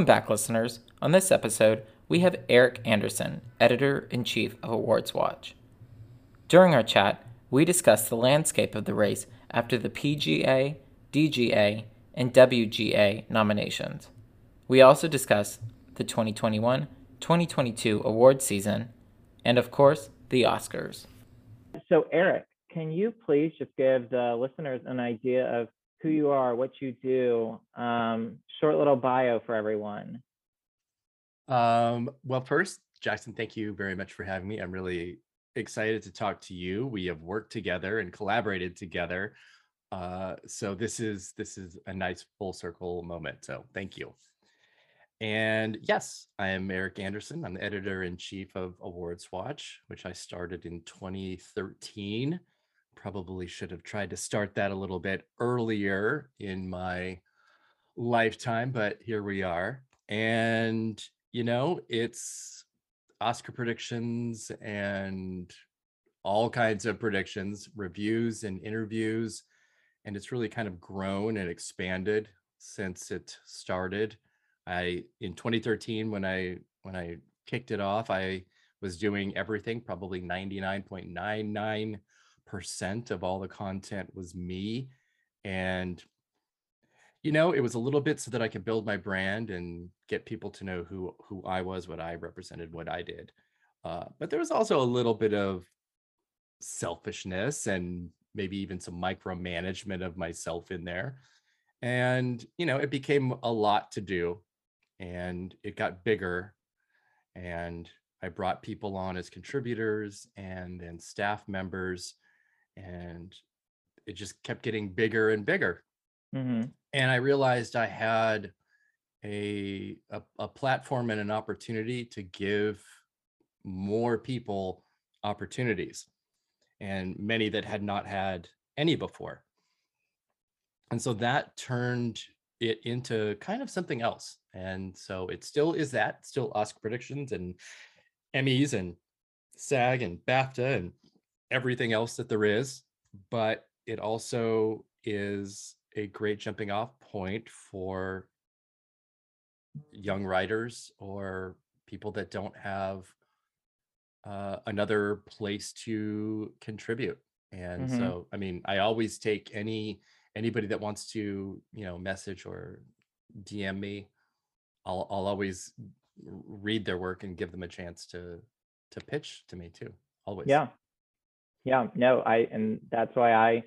Welcome back, listeners. On this episode, we have Eric Anderson, editor in chief of Awards Watch. During our chat, we discussed the landscape of the race after the PGA, DGA, and WGA nominations. We also discussed the 2021 2022 award season and, of course, the Oscars. So, Eric, can you please just give the listeners an idea of who you are, what you do, um, short little bio for everyone? Um, well, first, Jackson, thank you very much for having me. I'm really excited to talk to you. We have worked together and collaborated together. Uh, so this is this is a nice full circle moment. So thank you. And yes, I am Eric Anderson. I'm the editor in chief of Awards Watch, which I started in 2013. Probably should have tried to start that a little bit earlier in my lifetime, but here we are. And, you know, it's Oscar predictions and all kinds of predictions, reviews and interviews. And it's really kind of grown and expanded since it started I in 2013 when I when I kicked it off, I was doing everything. Probably 99.99% of all the content was me, and you know, it was a little bit so that I could build my brand and get people to know who who I was, what I represented, what I did. Uh, but there was also a little bit of selfishness and maybe even some micromanagement of myself in there and you know it became a lot to do and it got bigger and i brought people on as contributors and then staff members and it just kept getting bigger and bigger mm-hmm. and i realized i had a, a, a platform and an opportunity to give more people opportunities and many that had not had any before and so that turned it into kind of something else. And so it still is that, still Oscar predictions and Emmys and SAG and BAFTA and everything else that there is. But it also is a great jumping off point for young writers or people that don't have uh, another place to contribute. And mm-hmm. so, I mean, I always take any anybody that wants to you know message or dm me i'll i'll always read their work and give them a chance to to pitch to me too always yeah yeah no i and that's why i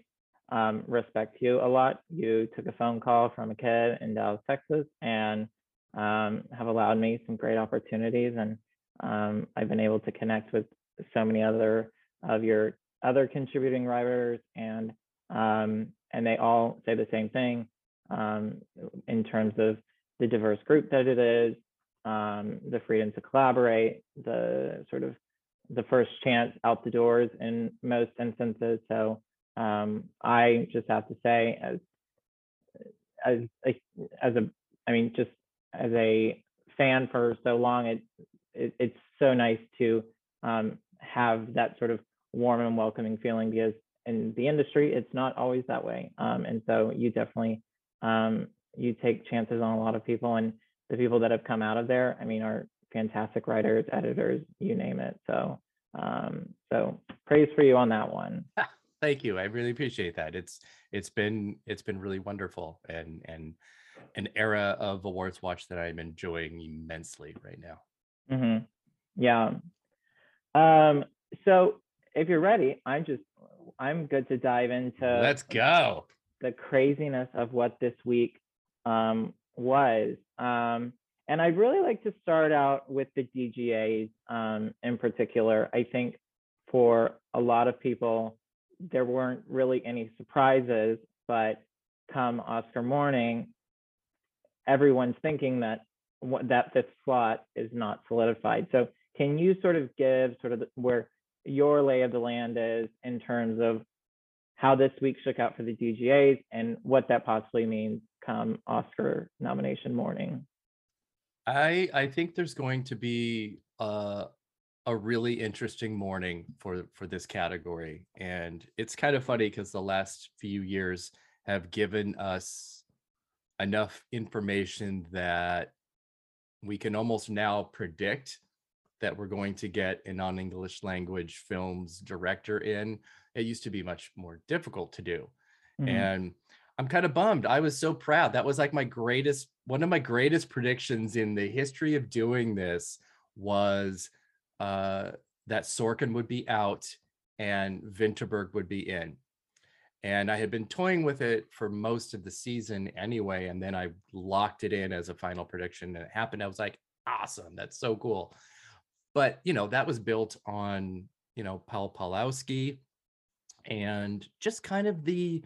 um, respect you a lot. You took a phone call from a kid in dallas texas and um, have allowed me some great opportunities and um, i've been able to connect with so many other of your other contributing writers and um, and they all say the same thing um, in terms of the diverse group that it is, um, the freedom to collaborate, the sort of the first chance out the doors in most instances. So um, I just have to say, as as a, as a, I mean, just as a fan for so long, it, it it's so nice to um, have that sort of warm and welcoming feeling because in the industry, it's not always that way. Um, and so you definitely um, you take chances on a lot of people, and the people that have come out of there, I mean, are fantastic writers, editors, you name it. So um, so praise for you on that one. Thank you. I really appreciate that. It's it's been it's been really wonderful and and an era of awards watch that I'm enjoying immensely right now. Mm-hmm. Yeah. Um, so if you're ready, I'm just I'm good to dive into. Let's go. The craziness of what this week um, was. Um, and I'd really like to start out with the DGAs um, in particular. I think for a lot of people, there weren't really any surprises, but come Oscar morning, everyone's thinking that that fifth slot is not solidified. So can you sort of give sort of the, where your lay of the land is in terms of how this week shook out for the DGAs and what that possibly means come Oscar nomination morning. I I think there's going to be a a really interesting morning for for this category, and it's kind of funny because the last few years have given us enough information that we can almost now predict that we're going to get a non-English language films director in. It used to be much more difficult to do. Mhm. And I'm kind of bummed. I was so proud. That was like my greatest, one of my greatest predictions in the history of doing this was uh, that Sorkin would be out and Vinterberg would be in. And I had been toying with it for most of the season anyway. And then I locked it in as a final prediction and it happened. I was like, awesome. That's so cool. But, you know, that was built on, you know, Paul Pawlikowski and just kind of the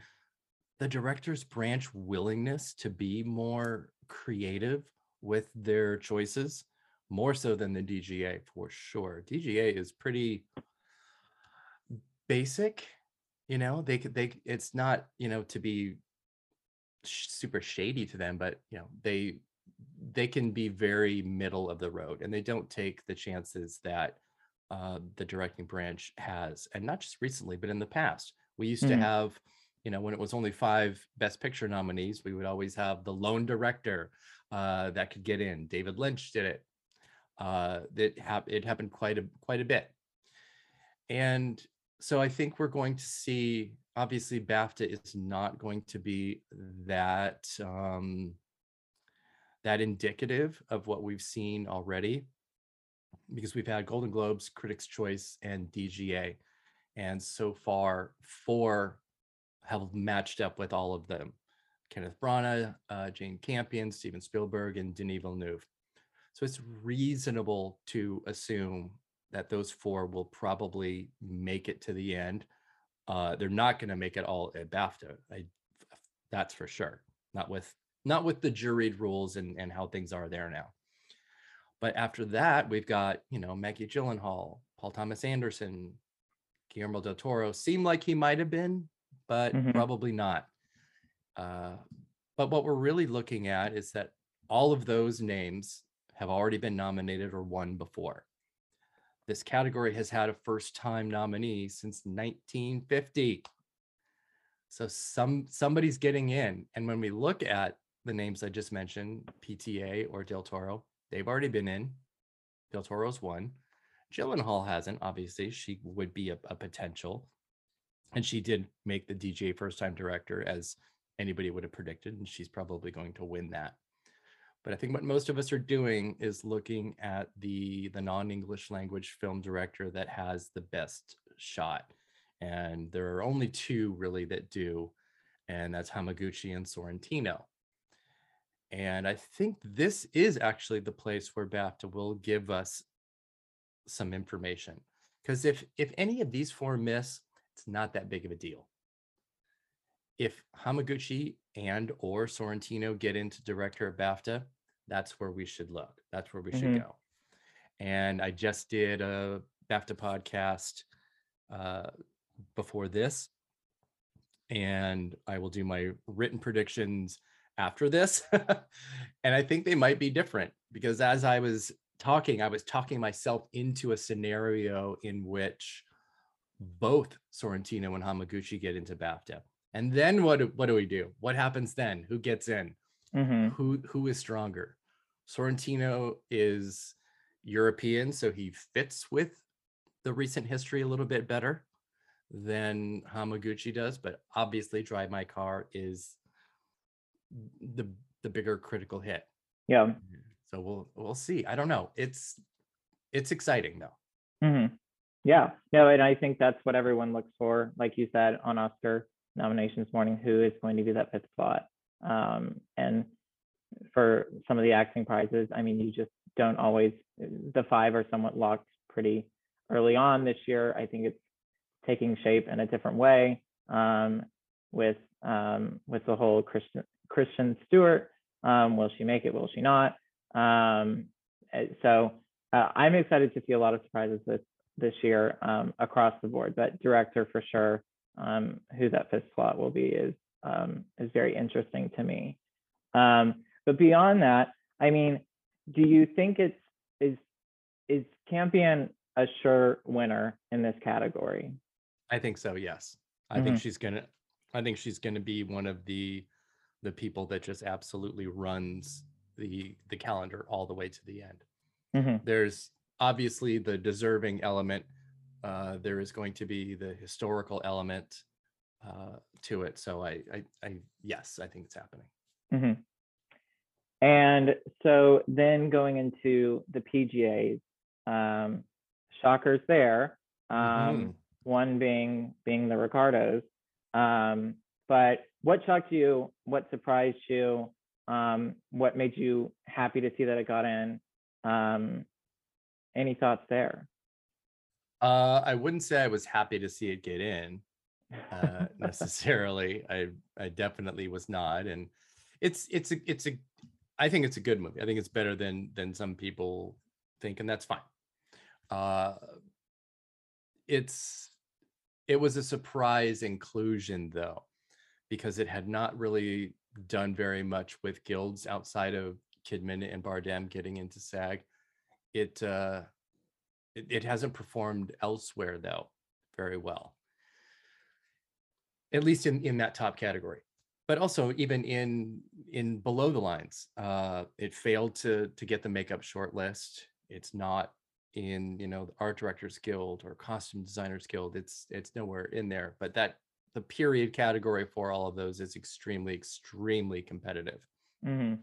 the director's branch willingness to be more creative with their choices more so than the DGA for sure. DGA is pretty basic, you know, they could they it's not, you know, to be sh- super shady to them, but you know, they they can be very middle of the road and they don't take the chances that uh, the directing branch has and not just recently but in the past we used to Mhm. have you know when it was only five best picture nominees we would always have the lone director uh, that could get in. David lynch did it. Uh, that hap- it happened quite a quite a bit. And so i think we're going to see obviously bafta is not going to be that um, that indicative of what we've seen already because we've had Golden Globes, Critics' Choice, and DGA. And so far, four have matched up with all of them Kenneth Branagh, uh, Jane Campion, Steven Spielberg, and Denis Villeneuve. So it's reasonable to assume that those four will probably make it to the end. Uh, they're not going to make it all at BAFTA. I, that's for sure. Not with not with the juried rules and, and how things are there now. But after that, we've got, you know, Maggie Gyllenhaal, Paul Thomas Anderson, Guillermo del Toro. Seemed like he might have been, but Mhm. probably not. Uh, but what we're really looking at is that all of those names have already been nominated or won before. This category has had a first time nominee since 1950. So some somebody's getting in. And when we look at the names I just mentioned, PTA or Del Toro, they've already been in. Del Toro's one. Gyllenhaal hasn't, obviously. She would be a, a potential. And she did make the DGA first time director as anybody would have predicted, and she's probably going to win that. But I think what most of us are doing is looking at the the non-English language film director that has the best shot. And there are only two really that do, and that's Hamaguchi and Sorrentino. And I think this is actually the place where BAFTA will give us some information. Because if if any of these four miss, it's not that big of a deal. If Hamaguchi and or Sorrentino get into director at BAFTA, that's where we should look. That's where we should Mhm. go. And I just did a BAFTA podcast uh, before this, and I will do my written predictions after this. and I think they might be different because as I was talking, I was talking myself into a scenario in which both Sorrentino and Hamaguchi get into BAFTA. And then what do, what do we do? What happens then? Who gets in? Mhm. Who who is stronger? Sorrentino is European, so he fits with the recent history a little bit better than Hamaguchi does, but obviously Drive My Car is the the bigger critical hit. Yeah. So we'll we'll see. I don't know. It's it's exciting though. hmm Yeah. No, and I think that's what everyone looks for. Like you said on Oscar nominations morning, who is going to be that fifth spot? Um, and for some of the acting prizes, I mean, you just don't always. The five are somewhat locked pretty early on this year. I think it's taking shape in a different way um, with um, with the whole Kristen Kristen Stewart. Um, will she make it? Will she not? Um, uh, so uh, I'm excited to see a lot of surprises this this year um, across the board. But director for sure, um, who that fifth slot will be is um, is very interesting to me. Um, but beyond that, I mean, do you think it's is is Campion a sure winner in this category? I think so, yes. I think she's gonna I think she's gonna be one of the the people that just absolutely runs the the calendar all the way to the end. Mhm. There's obviously the deserving element. Uh, there is going to be the historical element uh, to it. So I, I, I, yes, I think it's happening. hmm And so then going into the PGAs, um, shockers there. Um, Mhm. One being being the Ricardos. Um, but what shocked you? What surprised you? Um, what made you happy to see that it got in? Um, any thoughts there? Uh, I wouldn't say I was happy to see it get in uh, necessarily. I, I definitely was not, and it's, it's a, it's a, I think it's a good movie. I think it's better than than some people think, and that's fine. Uh, it's, it was a surprise inclusion though, because it had not really done very much with guilds outside of Kidman and Bardem getting into SAG. It uh, it, it hasn't performed elsewhere though very well. At least in in that top category. But also even in in below the lines, uh, it failed to to get the makeup shortlist. It's not in you know the art directors guild or costume designers guild. It's it's nowhere in there. But that the period category for all of those is extremely extremely competitive hmm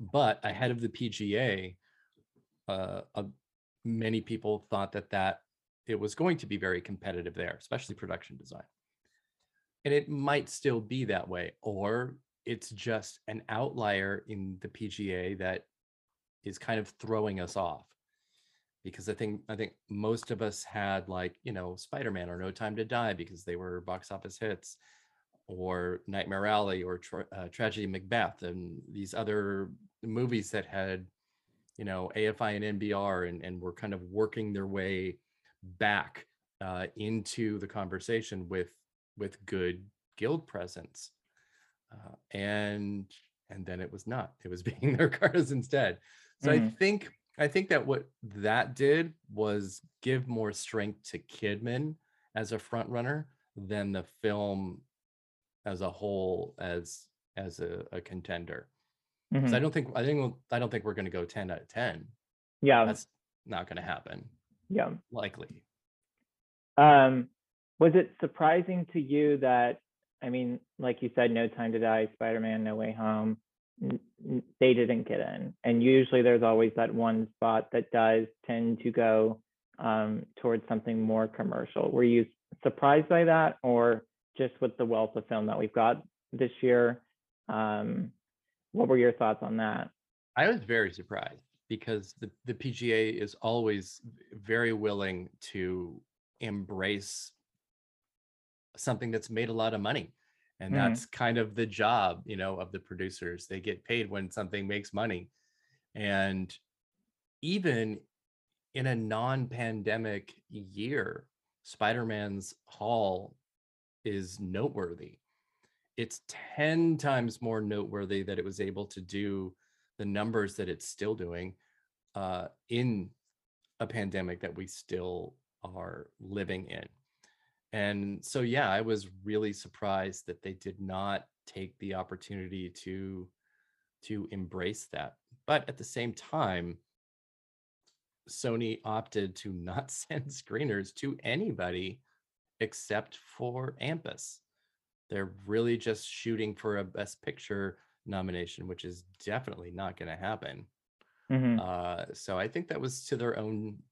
but ahead of the PGA, uh, uh, many people thought that that it was going to be very competitive there, especially production design. And it might still be that way, or it's just an outlier in the PGA that is kind of throwing us off. Because I think I think most of us had like you know Spider-Man or No Time to Die because they were box office hits, or Nightmare Alley or Tra- uh, Tragedy Macbeth and these other movies that had, you know, AFI and NBR and, and were kind of working their way back uh, into the conversation with with good guild presence. Uh, and and then it was not. It was being the Ricardos instead. So I Mhm. think I think that what that did was give more strength to Kidman as a front runner than the film as a whole as as a, a contender. 'Cause hmm I don't think I think we'll- I don't think we're going to go 10 out of 10. Yeah, That's not going to happen yeah. likely. Um, was it surprising to you that, I mean, like you said, No Time to Die, Spider-Man, No Way Home, they didn't get in. And usually there's always that one spot that does tend to go um, towards something more commercial. Were you surprised by that or just with the wealth of film that we've got this year? Um, what were your thoughts on that? I was very surprised because the, the PGA is always very willing to embrace something that's made a lot of money. And Mhm. that's kind of the job, you know, of the producers. They get paid when something makes money. And even in a non-pandemic year, Spider-Man's haul is noteworthy. It's 10 times more noteworthy that it was able to do the numbers that it's still doing uh, in a pandemic that we still are living in. And so, yeah, I was really surprised that they did not take the opportunity to to embrace that. But at the same time, Sony opted to not send screeners to anybody except for AMPAS. They're really just shooting for a Best Picture nomination, which is definitely not going to happen. hmm Uh, so I think that was to their own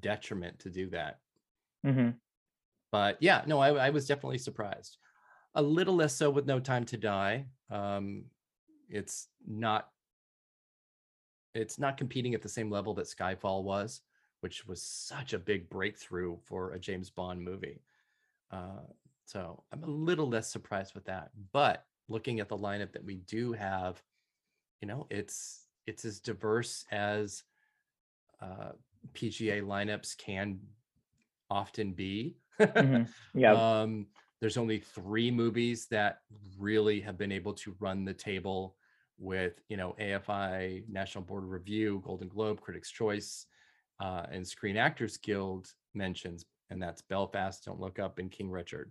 detriment to do that. hmm But yeah, no, I, I was definitely surprised. A little less so with No Time to Die. Um, it's not it's not competing at the same level that Skyfall was, which was such a big breakthrough for a James Bond movie. Uh, so I'm a little less surprised with that. But looking at the lineup that we do have, you know, it's it's as diverse as uh, PGA lineups can often be. hmm Yeah. Um, there's only three movies that really have been able to run the table with, you know, AFI, National Board of Review, Golden Globe, Critics' Choice, uh, and Screen Actors Guild mentions, and that's Belfast, Don't Look Up, and King Richard.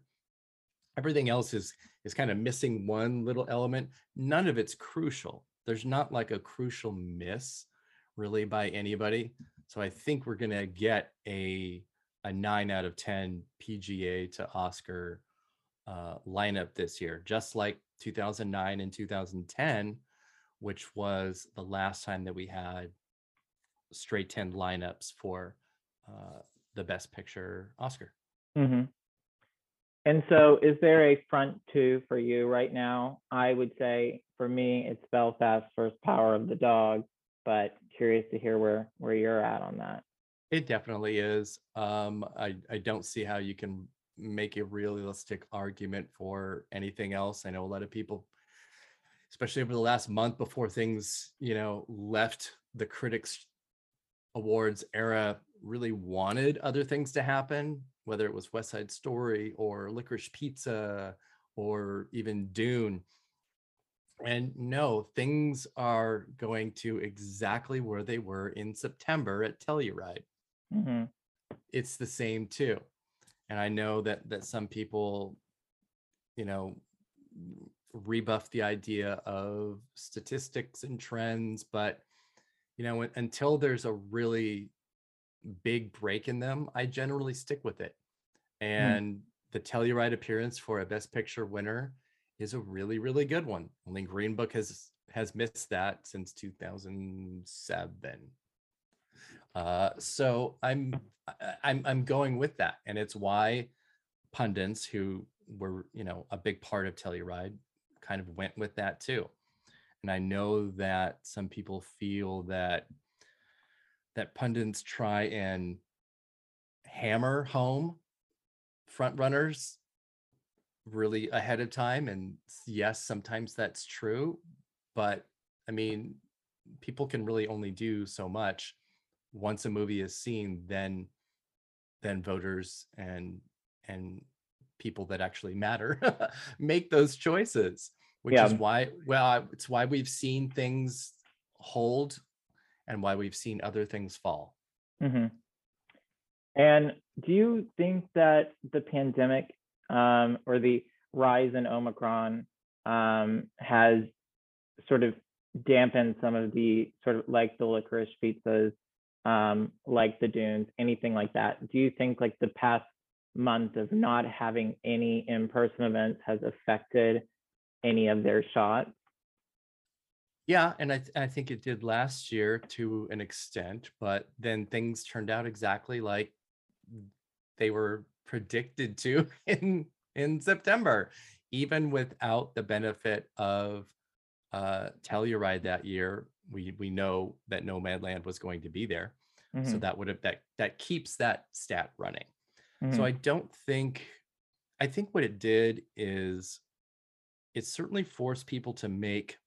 Everything else is is kind of missing one little element. None of it's crucial. there's not like a crucial miss really by anybody. So I think we're gonna get a a nine out of ten PGA to Oscar uh, lineup this year, just like 2009 and 2010, which was the last time that we had straight 10 lineups for uh, the Best Picture Oscar. hmm And so, is there a front two for you right now? I would say for me, it's Belfast first Power of the Dog, but curious to hear where where you're at on that. It definitely is. Um, I I don't see how you can make a realistic argument for anything else. I know a lot of people, especially over the last month before things, you know, left the critics awards era, really wanted other things to happen, whether it was West Side Story or Licorice Pizza or even Dune. And no, things are going to exactly where they were in September at Telluride. hmm It's the same too. And I know that that some people, you know, rebuff the idea of statistics and trends, but you know, until there's a really big break in them, I generally stick with it. And the Telluride appearance for a Best Picture winner is a really, really good one. Only Green Book has has missed that since 2007. Uh, so I'm I'm I'm going with that, and it's why pundits who were you know a big part of Telluride kind of went with that too. And I know that some people feel that that pundits try and hammer home front runners really ahead of time and yes sometimes that's true but i mean people can really only do so much once a movie is seen then then voters and and people that actually matter make those choices which is why well it's why we've seen things hold and why we've seen other things fall. Hmm And do you think that the pandemic um, or the rise in Omicron um, has sort of dampened some of the sort of like the licorice pizzas, um, like the dunes, anything like that? Do you think like the past month of not having any in-person events has affected any of their shots? Yeah, and I th- I think it did last year to an extent, but then things turned out exactly like they were predicted to in in September, even without the benefit of uh Telluride that year. We we know that Nomadland was going to be there, so Mhm, that would have that that keeps that stat running. mhm, So I don't think I think what it did is it certainly forced people to make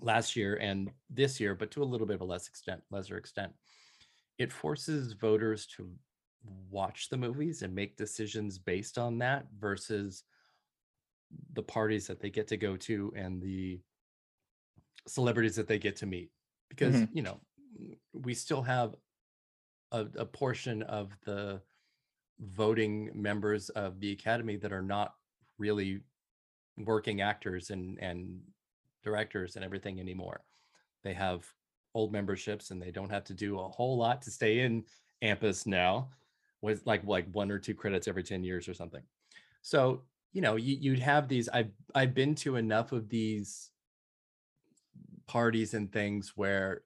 last year and this year, but to a little bit of a less extent, lesser extent. It forces voters to watch the movies and make decisions based on that versus the parties that they get to go to and the celebrities that they get to meet. Because, Mhm. you know, we still have a, a portion of the voting members of the academy that are not really working actors and and directors and everything anymore they have old memberships and they don't have to do a whole lot to stay in AMPAS now with like like one or two credits every 10 years or something. So you know you, you'd have these i've i've been to enough of these parties and things where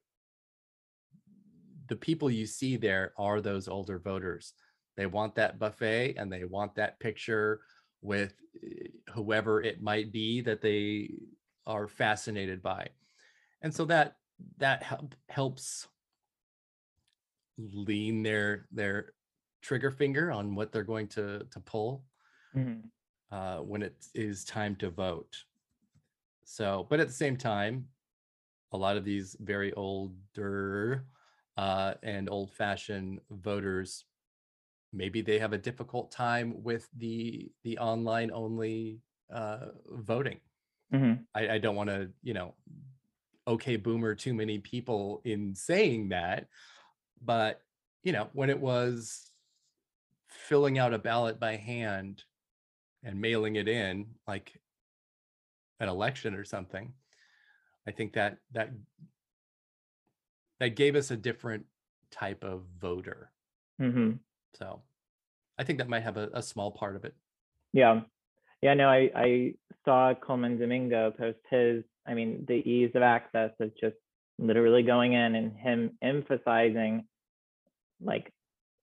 the people you see there are those older voters. They want that buffet and they want that picture with eh, whoever it might be that they are fascinated by. And so that that help, helps lean their their trigger finger on what they're going to to pull mhm, uh, when it is time to vote. So but at the same time a lot of these very older uh, and old fashioned voters maybe they have a difficult time with the the online only uh, voting. Mhm, I, I don't want to, you know, okay boomer too many people in saying that, but you know, when it was filling out a ballot by hand and mailing it in, like an election or something, I think that that that gave us a different type of voter. hmm So I think that might have a, a small part of it. Yeah. Yeah, no, I, I saw Colman Domingo post his, I mean, the ease of access of just literally going in and him emphasizing like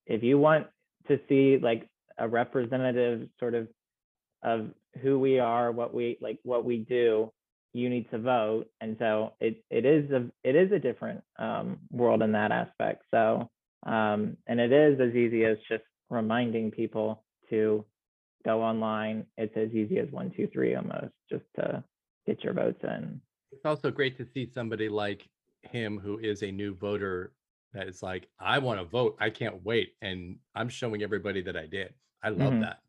if you want to see like a representative sort of of who we are, what we like what we do, you need to vote. And so it it is a it is a different um world in that aspect. So um and it is as easy as just reminding people to go online. It's as easy as one, two, three almost just to get your votes in. It's also great to see somebody like him who is a new voter that is like, I want to vote. I can't wait. And I'm showing everybody that I did. I love Mhm. that.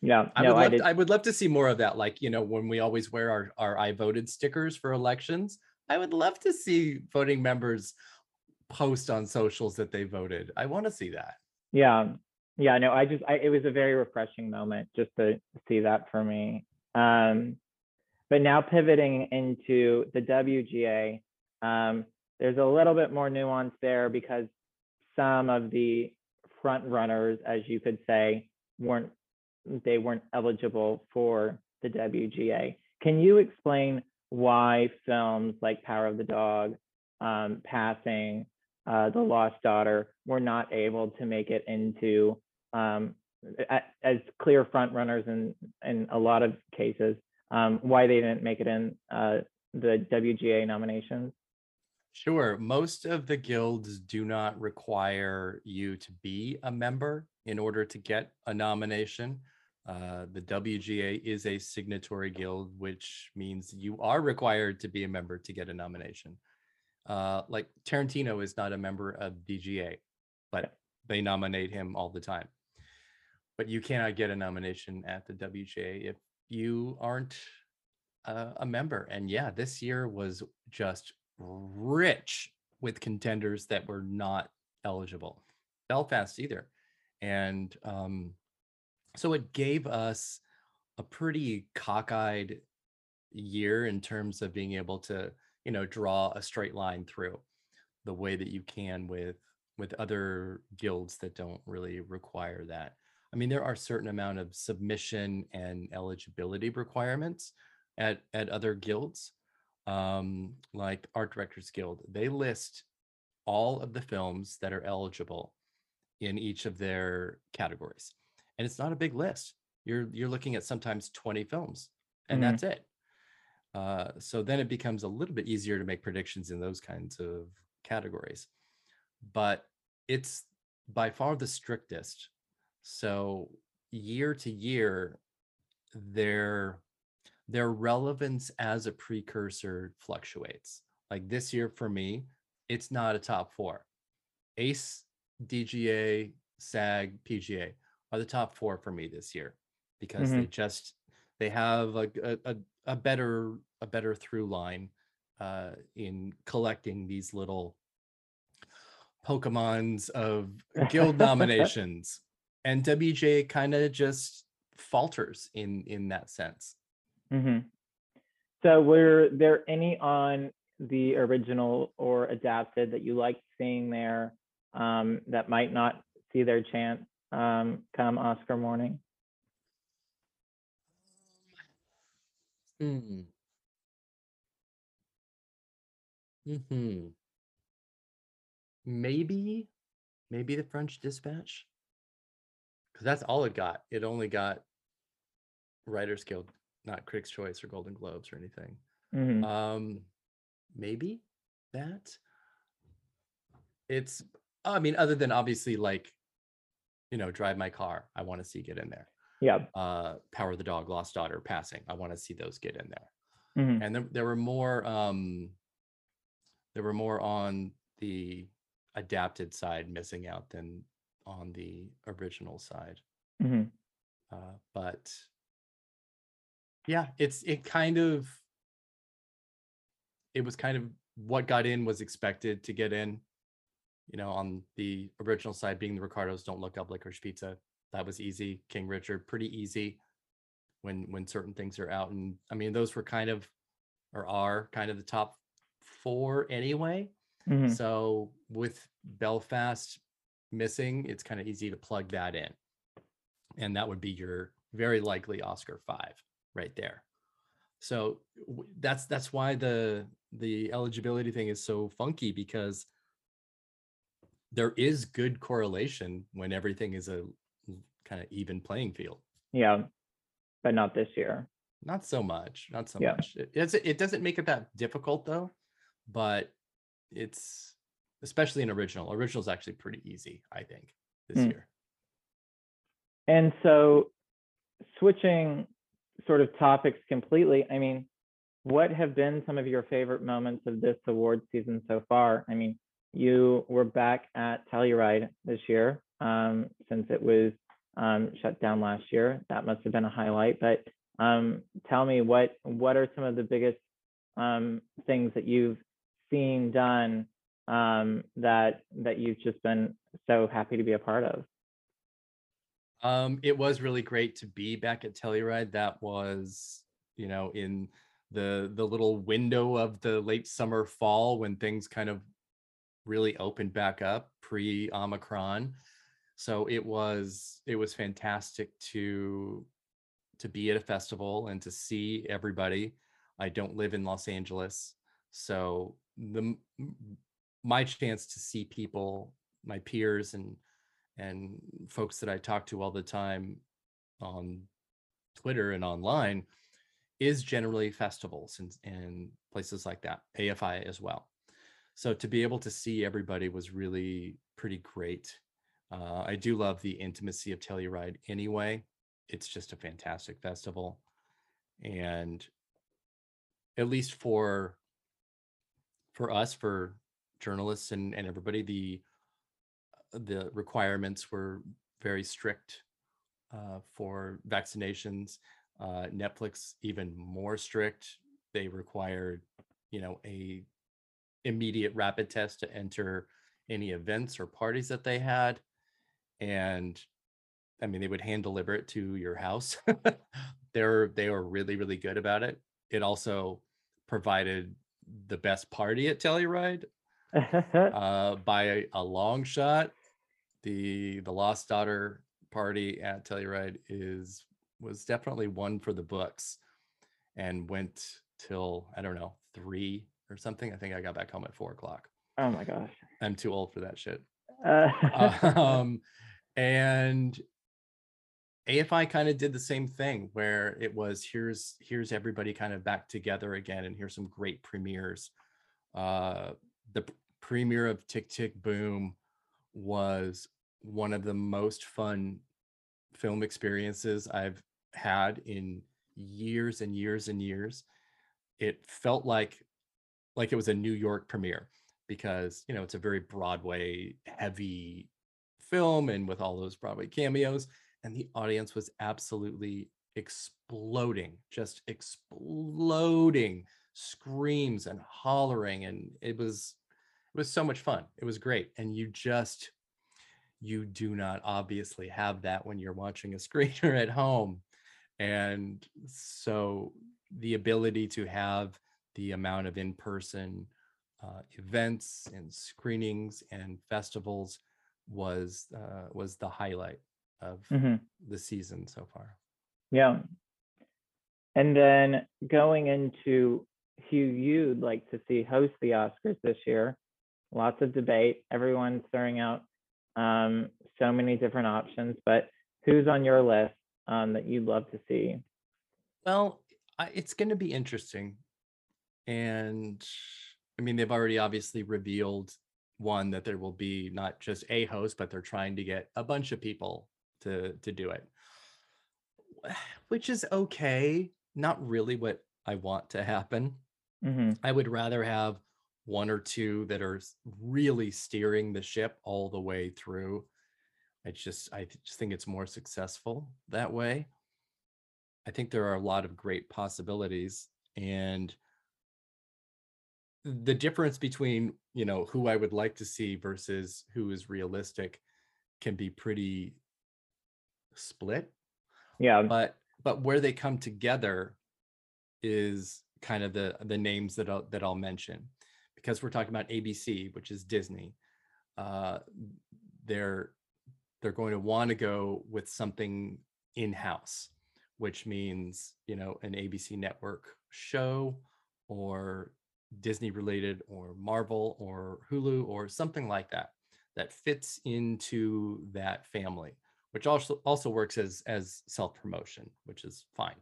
Yeah, I no, would I to, I would love to see more of that. Like, you know, when we always wear our, our I voted stickers for elections, I would love to see voting members post on socials that they voted. I want to see that. Yeah, yeah, no, I just, I, it was a very refreshing moment just to see that for me. Um, but now pivoting into the WGA, um, there's a little bit more nuance there because some of the front runners, as you could say, weren't, they weren't eligible for the WGA. Can you explain why films like Power of the Dog, um, Passing, uh, The Lost Daughter were not able to make it into um, as clear front runners in in a lot of cases. Um, why they didn't make it in uh, the WGA nominations? Sure. Most of the guilds do not require you to be a member in order to get a nomination. Uh, the WGA is a signatory guild, which means you are required to be a member to get a nomination. Uh, like Tarantino is not a member of DGA, but they nominate him all the time. But you cannot get a nomination at the WGA if you aren't uh, a member. And yeah, this year was just rich with contenders that were not eligible. Belfast either. And um, so it gave us a pretty cockeyed year in terms of being able to, you know, draw a straight line through the way that you can with with other guilds that don't really require that. I mean, there are certain amount of submission and eligibility requirements at at other guilds, um, like Art Directors Guild. They list all of the films that are eligible in each of their categories, and it's not a big list. You're you're looking at sometimes 20 films, and Mhm. that's it. Uh, so then it becomes a little bit easier to make predictions in those kinds of categories, but it's by far the strictest. So year to year, their their relevance as a precursor fluctuates. Like this year for me, it's not a top four. Ace, DGA, SAG, PGA are the top four for me this year because they just they have a, a, a, a better a better through line uh, in collecting these little Pokemons of guild nominations, and WGA kind of just falters in in that sense. Hmm So were there any on the original or adapted that you liked seeing there um, that might not see their chance um, come Oscar morning? Hmm. Hmm. Maybe, maybe the French Dispatch, because that's all it got. It only got Writers Guild, not Critics' Choice or Golden Globes or anything. hmm Um, maybe that. It's, I mean, other than obviously like, you know, Drive My Car, I want to see get in there. Yeah. Uh, Power of the Dog, Lost Daughter, Passing, I want to see those get in there hmm and there, there were more um there were more on the adapted side missing out than on the original side hmm uh but yeah it's it kind of it was kind of what got in was expected to get in you know on the original side being the ricardos don't look up licorice pizza that was easy king richard pretty easy when when certain things are out and i mean those were kind of or are kind of the top four anyway. Mhm. So with Belfast missing, it's kind of easy to plug that in. And that would be your very likely Oscar 5 right there. So that's that's why the the eligibility thing is so funky because there is good correlation when everything is a kind of even playing field. Yeah, but not this year. Not so much, not so Yeah. much. It, it's, it doesn't make it that difficult though, but it's especially an original. Original is actually pretty easy, I think, this Hmm. year. And so, switching sort of topics completely, I mean, what have been some of your favorite moments of this award season so far? I mean, you were back at Telluride this year um, since it was um, shut down last year. That must have been a highlight. But um, tell me, what what are some of the biggest um, things that you've seen done um, that that you've just been so happy to be a part of? Um, it was really great to be back at Telluride. That was, you know, in the the little window of the late summer fall when things kind of really opened back up pre Omicron. So it was it was fantastic to to be at a festival and to see everybody. I don't live in Los Angeles, so the my chance to see people, my peers and and folks that I talk to all the time on Twitter and online is generally festivals and, and places like that, AFI as well. So to be able to see everybody was really pretty great. Uh, I do love the intimacy of Telluride anyway. It's just a fantastic festival. And at least for for us, for journalists and, and everybody, the the requirements were very strict uh, for vaccinations. Uh, Netflix even more strict. They required, you know, a immediate rapid test to enter any events or parties that they had, and I mean they would hand deliver it to your house. They're they were really really good about it. It also provided the best party at Telluride uh, by a, a long shot. The the Lost Daughter party at Telluride is was definitely one for the books, and went till I don't know three or something. I think I got back home at four o'clock. oh my gosh. I'm too old for that shit. Uh, um, and AFI kind of did the same thing where it was here's here's everybody kind of back together again, and here's some great premieres. Uh, the premiere of Tick Tick Boom was one of the most fun film experiences I've had in years and years and years. It felt like like it was a New York premiere because you know it's a very Broadway heavy film and with all those Broadway cameos and the audience was absolutely exploding just exploding screams and hollering and it was it was so much fun it was great and you just you do not obviously have that when you're watching a screener at home and so the ability to have the amount of in-person uh, events and screenings and festivals was uh, was the highlight of mhm. the season so far. Yeah. And then going into who you'd like to see host the Oscars this year, lots of debate. Everyone's throwing out um, so many different options, but who's on your list um, that you'd love to see? Well, I, it's going to be interesting, and I mean they've already obviously revealed one that there will be not just a host, but they're trying to get a bunch of people to to do it, which is okay. Not really what I want to happen. hmm I would rather have one or two that are really steering the ship all the way through. I just I just think it's more successful that way. I think there are a lot of great possibilities and the difference between, you know, who I would like to see versus who is realistic can be pretty split Yeah. but but where they come together is kind of the the names that I'll, that I'll mention. Because we're talking about ABC, which is Disney, uh, they're they're going to want to go with something in-house, which means you know an ABC network show or Disney related or Marvel or Hulu or something like that that fits into that family, which also also works as as self promotion, which is fine.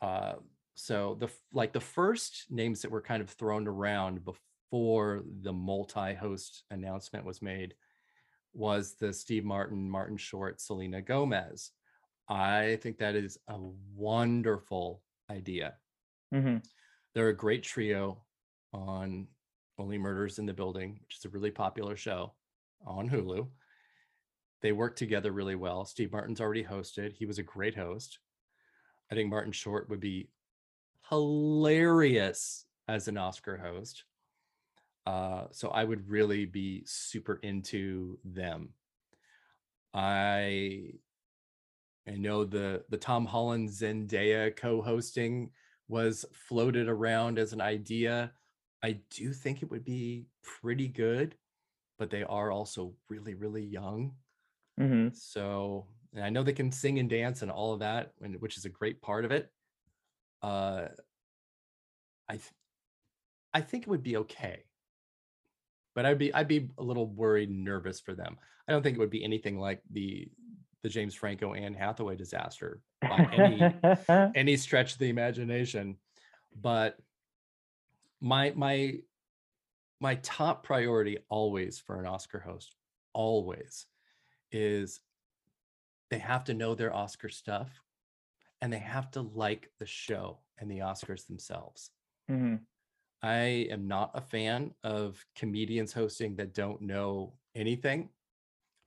Uh, so the like the first names that were kind of thrown around before the multi-host announcement was made was the Steve Martin, Martin Short, Selena Gomez. I think that is a wonderful idea. Mm-hmm. They're a great trio on Only Murders in the Building, which is a really popular show on Hulu. They work together really well. Steve Martin's already hosted. He was a great host. I think Martin Short would be hilarious as an Oscar host. Uh, so I would really be super into them. I I know the the Tom Holland Zendaya co-hosting was floated around as an idea. I do think it would be pretty good, but they are also really really young. Mm-hmm. So and I know they can sing and dance and all of that, which is a great part of it. Uh, I th- I think it would be okay, but I'd be I'd be a little worried, and nervous for them. I don't think it would be anything like the the James Franco Anne Hathaway disaster by any any stretch of the imagination. But my my my top priority always for an Oscar host, always, is they have to know their Oscar stuff and they have to like the show and the Oscars themselves. mm-hmm. I am not a fan of comedians hosting that don't know anything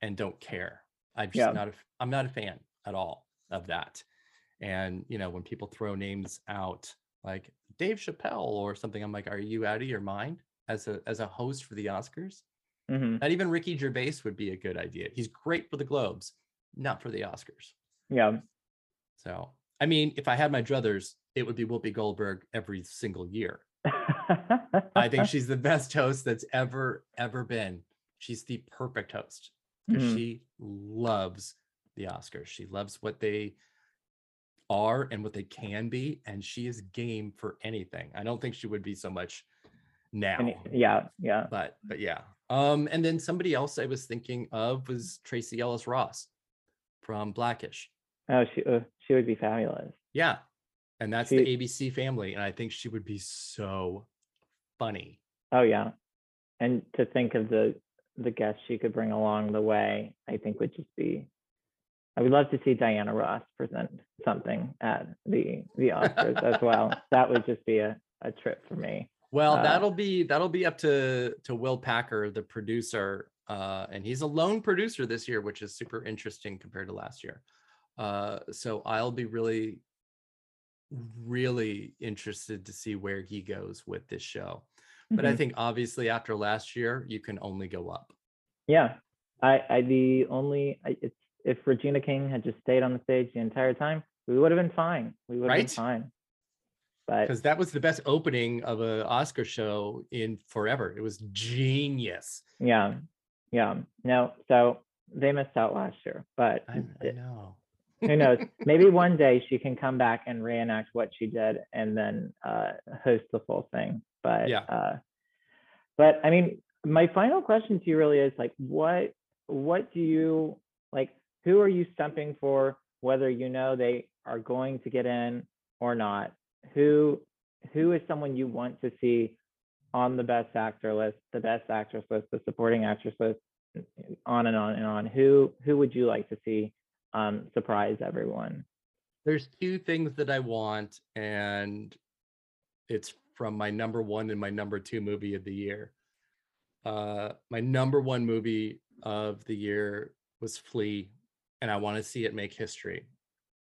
and don't care. I'm just Yeah. not a, I'm not a fan at all of that. And you know, when people throw names out like Dave Chappelle or something, I'm like, are you out of your mind as a as a host for the Oscars? Mm-hmm. Not even Ricky Gervais would be a good idea. He's great for the Globes, not for the Oscars. Yeah. So, I mean, if I had my druthers, it would be Whoopi Goldberg every single year. I think she's the best host that's ever, ever been. She's the perfect host because Mhm. she loves the Oscars. She loves what they are and what they can be. And she is game for anything. I don't think she would be so much now. And- yeah. Yeah. But but yeah. Um, and then somebody else I was thinking of was Tracee Ellis Ross from Blackish. Oh, she uh, she would be fabulous. Yeah. And that's She- the ABC family. And I think she would be so funny. Oh yeah. And to think of the the guests she could bring along the way, I think would just be I would love to see Diana Ross present something at the the Oscars as well. That would just be a, a trip for me. Well, Uh, that'll be that'll be up to to Will Packer, the producer, uh, and he's a lone producer this year, which is super interesting compared to last year. Uh, so I'll be really, really interested to see where he goes with this show. But I Mhm. think obviously after last year, you can only go up. Yeah. I, I the only I, it's if Regina King had just stayed on the stage the entire time, we would have been fine. We would have been fine. But because that was the best opening of an Oscar show in forever. It was genius. yeah, yeah. No, so they missed out last year. But I, I know. Who knows? Maybe one day she can come back and reenact what she did and then uh, host the full thing. But Yeah. uh, but I mean, my final question to you really is like, what what do you like? Who are you stumping for? Whether you know they are going to get in or not? Who who is someone you want to see on the best actor list, the best actress list, the supporting actress list, on and on and on? Who who would you like to see um, surprise everyone? There's two things that I want, and it's from my number one and my number two movie of the year. Uh, my number one movie of the year was Flee, and I want to see it make history.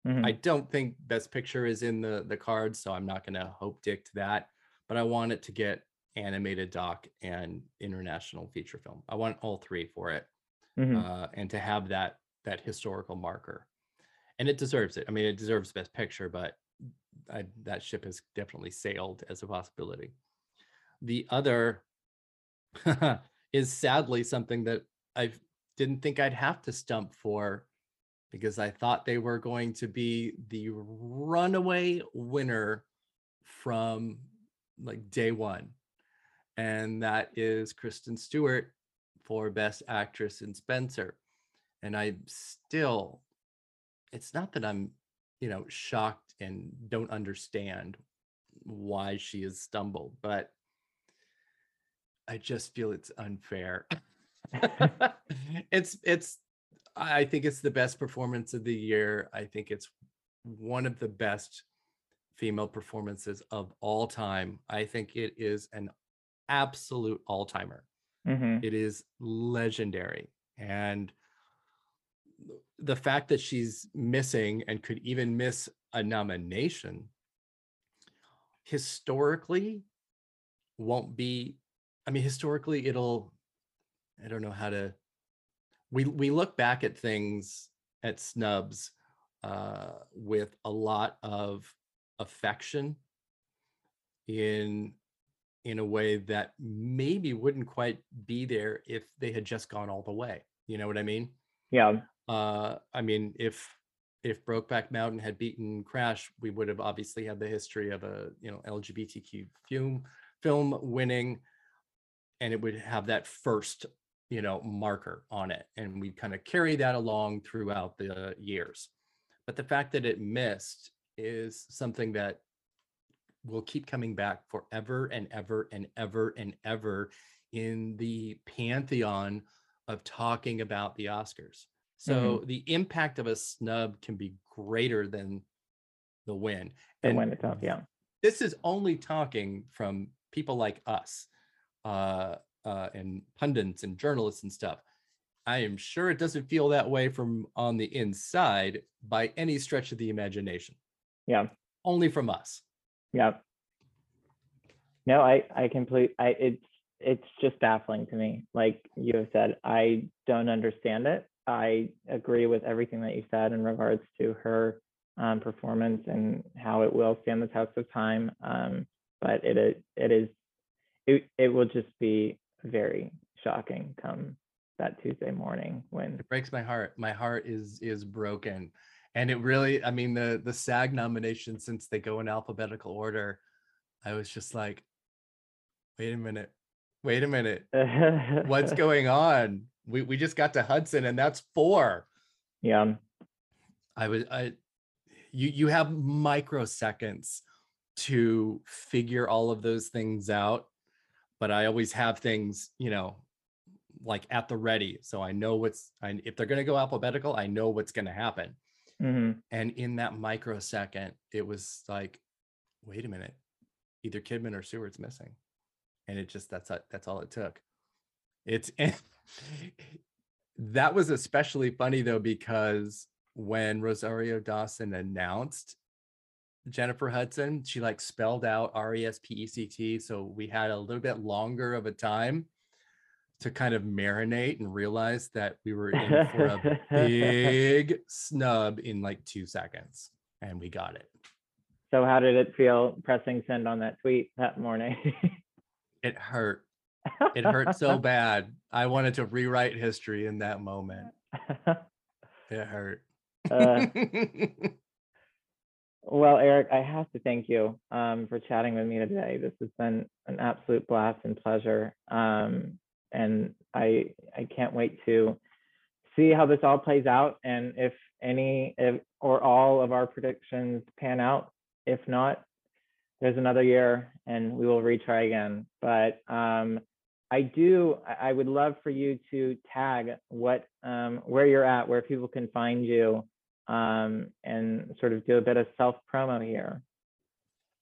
Mhm. I don't think Best Picture is in the the cards, so I'm not going to hope dick to that. But I want it to get animated doc and international feature film. I want all three for it, Mhm. uh, and to have that that historical marker. And it deserves it. I mean, it deserves the Best Picture, but I, that ship has definitely sailed as a possibility. The other is sadly something that I didn't think I'd have to stump for because I thought they were going to be the runaway winner from like day one. And that is Kristen Stewart for Best Actress in Spencer. And I still, it's not that I'm, you know, shocked and don't understand why she has stumbled, but I just feel it's unfair. it's it's I think it's the best performance of the year. I think it's one of the best female performances of all time. I think it is an absolute all-timer. Mhm. It is legendary. And the fact that she's missing and could even miss a nomination historically won't be I mean historically it'll I don't know how to we we look back at things at snubs uh with a lot of affection in in a way that maybe wouldn't quite be there if they had just gone all the way. You know what I mean? Yeah. Uh I mean if if Brokeback Mountain had beaten Crash, we would have obviously had the history of a, you know, LGBTQ film film winning and it would have that first, you know, marker on it and we kind of carry that along throughout the years. But the fact that it missed is something that will keep coming back forever and ever and ever and ever in the pantheon of talking about the Oscars. So the impact of a snub can be greater than the win. And And when it's up, yeah. this is only talking from people like us uh, uh, and pundits and journalists and stuff. I am sure it doesn't feel that way from on the inside by any stretch of the imagination, Yeah. only from us. Yeah. No, I I complete I it's it's just baffling to me. Like you have said, I don't understand it. I agree with everything that you said in regards to her um, performance and how it will stand the test of time. Um, but it is it is it it will just be very shocking come that Tuesday morning when It breaks my heart. My heart is is broken. And it really, I mean, the the SAG nomination since they go in alphabetical order, I was just like, wait a minute, wait a minute. What's going on? We we just got to Hudson and that's four. yeah I was I you you have microseconds to figure all of those things out, but I always have things, you know, like at the ready. So I know what's I, if they're gonna go alphabetical, I know what's gonna happen. hmm And in that microsecond, it was like, wait a minute, either Kidman or Stewart's missing. And it just that's that's all it took. It's that was especially funny though, because when Rosario Dawson announced Jennifer Hudson, she like spelled out R E S P E C T. So we had a little bit longer of a time to kind of marinate and realize that we were in for a big snub in like two seconds. And we got it. So how did it feel pressing send on that tweet that morning? It hurt. It hurt so bad. I wanted to rewrite history in that moment. It hurt. Uh, well, Eric, I have to thank you um, for chatting with me today. This has been an absolute blast and pleasure, um, and I I can't wait to see how this all plays out and if any if, or all of our predictions pan out. If not, there's another year and we will retry again. But um, I do. I would love for you to tag what um, where you're at, where people can find you, um, and sort of do a bit of self promo here.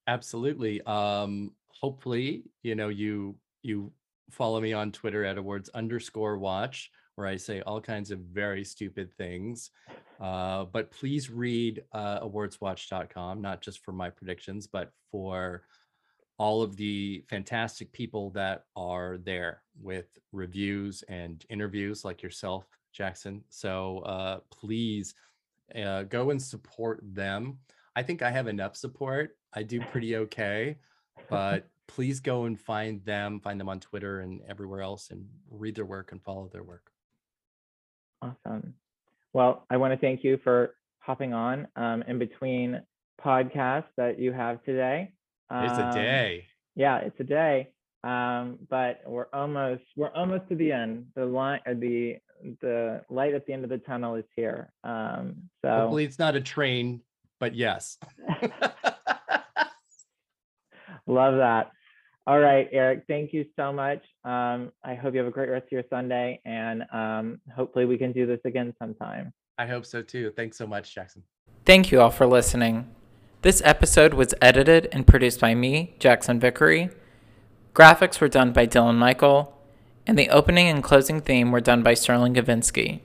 Absolutely. Um, hopefully, you know, you you follow me on Twitter at awards underscore watch, where I say all kinds of very stupid things. Uh, but please read uh, awardswatch.com, not just for my predictions, but for all of the fantastic people that are there with reviews and interviews like yourself, Jackson. So uh, please uh, go and support them. I think I have enough support. I do pretty okay, but please go and find them, find them on Twitter and everywhere else, and read their work and follow their work. Awesome. Well, I want to thank you for hopping on um, in between podcasts that you have today. It's a Um, day. Yeah, it's a day. Um, but we're almost we're almost to the end. The line or the the light at the end of the tunnel is here. Um, so Hopefully, it's not a train, but yes. love that. All right, Eric, thank you so much. Um, I hope you have a great rest of your Sunday, and um, hopefully we can do this again sometime. I hope so too. Thanks so much, Jackson. Thank you all for listening. This episode was edited and produced by me, Jackson Vickery. Graphics were done by Dylan Michael, and the opening and closing theme were done by Sterling Gavinsky.